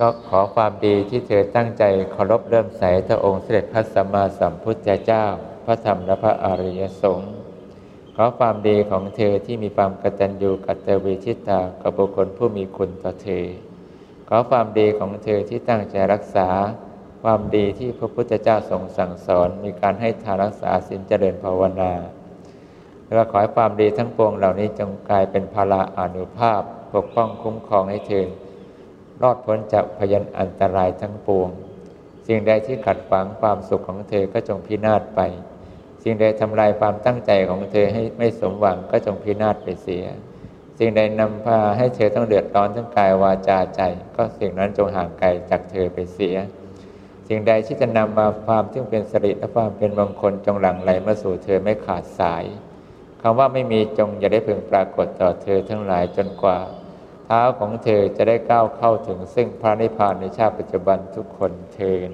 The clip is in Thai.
ก็ขอความดีที่เธอตั้งใจเคารพเริ่มใสพระองค์เสด็จพระสัมมาสัมพุทธเจ้า พระธรรมและพระอริยสงฆ์ขอความดีของเธอที่มีความกตัญญูกตเวทิตากับบุคคลผู้มีคุณต่อเธอ ขอความดีของเธอที่ตั้งใจรักษา ความดีที่พระพุทธเจ้าทรงสั่งสอน มีการให้ทานรักษาศีลเจริญภาวนาและขอให้ความดีทั้งปวงเหล่านี้จงกลายเป็นภาระอนุภาพ ปกป้องคุ้มครองให้เธอ รอดพ้นจากพยันอันตรายทั้งปวง สิ่งใดที่ขัดขวางความสุขของเธอก็จงพินาศไป สิ่งใดทำลายความตั้งใจของเธอให้ไม่สมหวังก็จงพินาศไปเสีย สิ่งใดนำพาให้เธอต้องเดือดร้อนทั้งกายวาจาใจ ก็สิ่งนั้นจงห่างไกลจากเธอไปเสีย สิ่งใดที่จะนำมาความที่เป็นสิริและความเป็นมงคลจงหลั่งไหลมาสู่เธอไม่ขาดสายคำว่าไม่มีจงอย่าได้พึงปรากฏต่อเธอทั้งหลายจนกว่า เท้าของเธอจะได้ก้าวเข้าถึงซึ่งพระนิพพานในชาติปัจจุบันทุกคนเทิน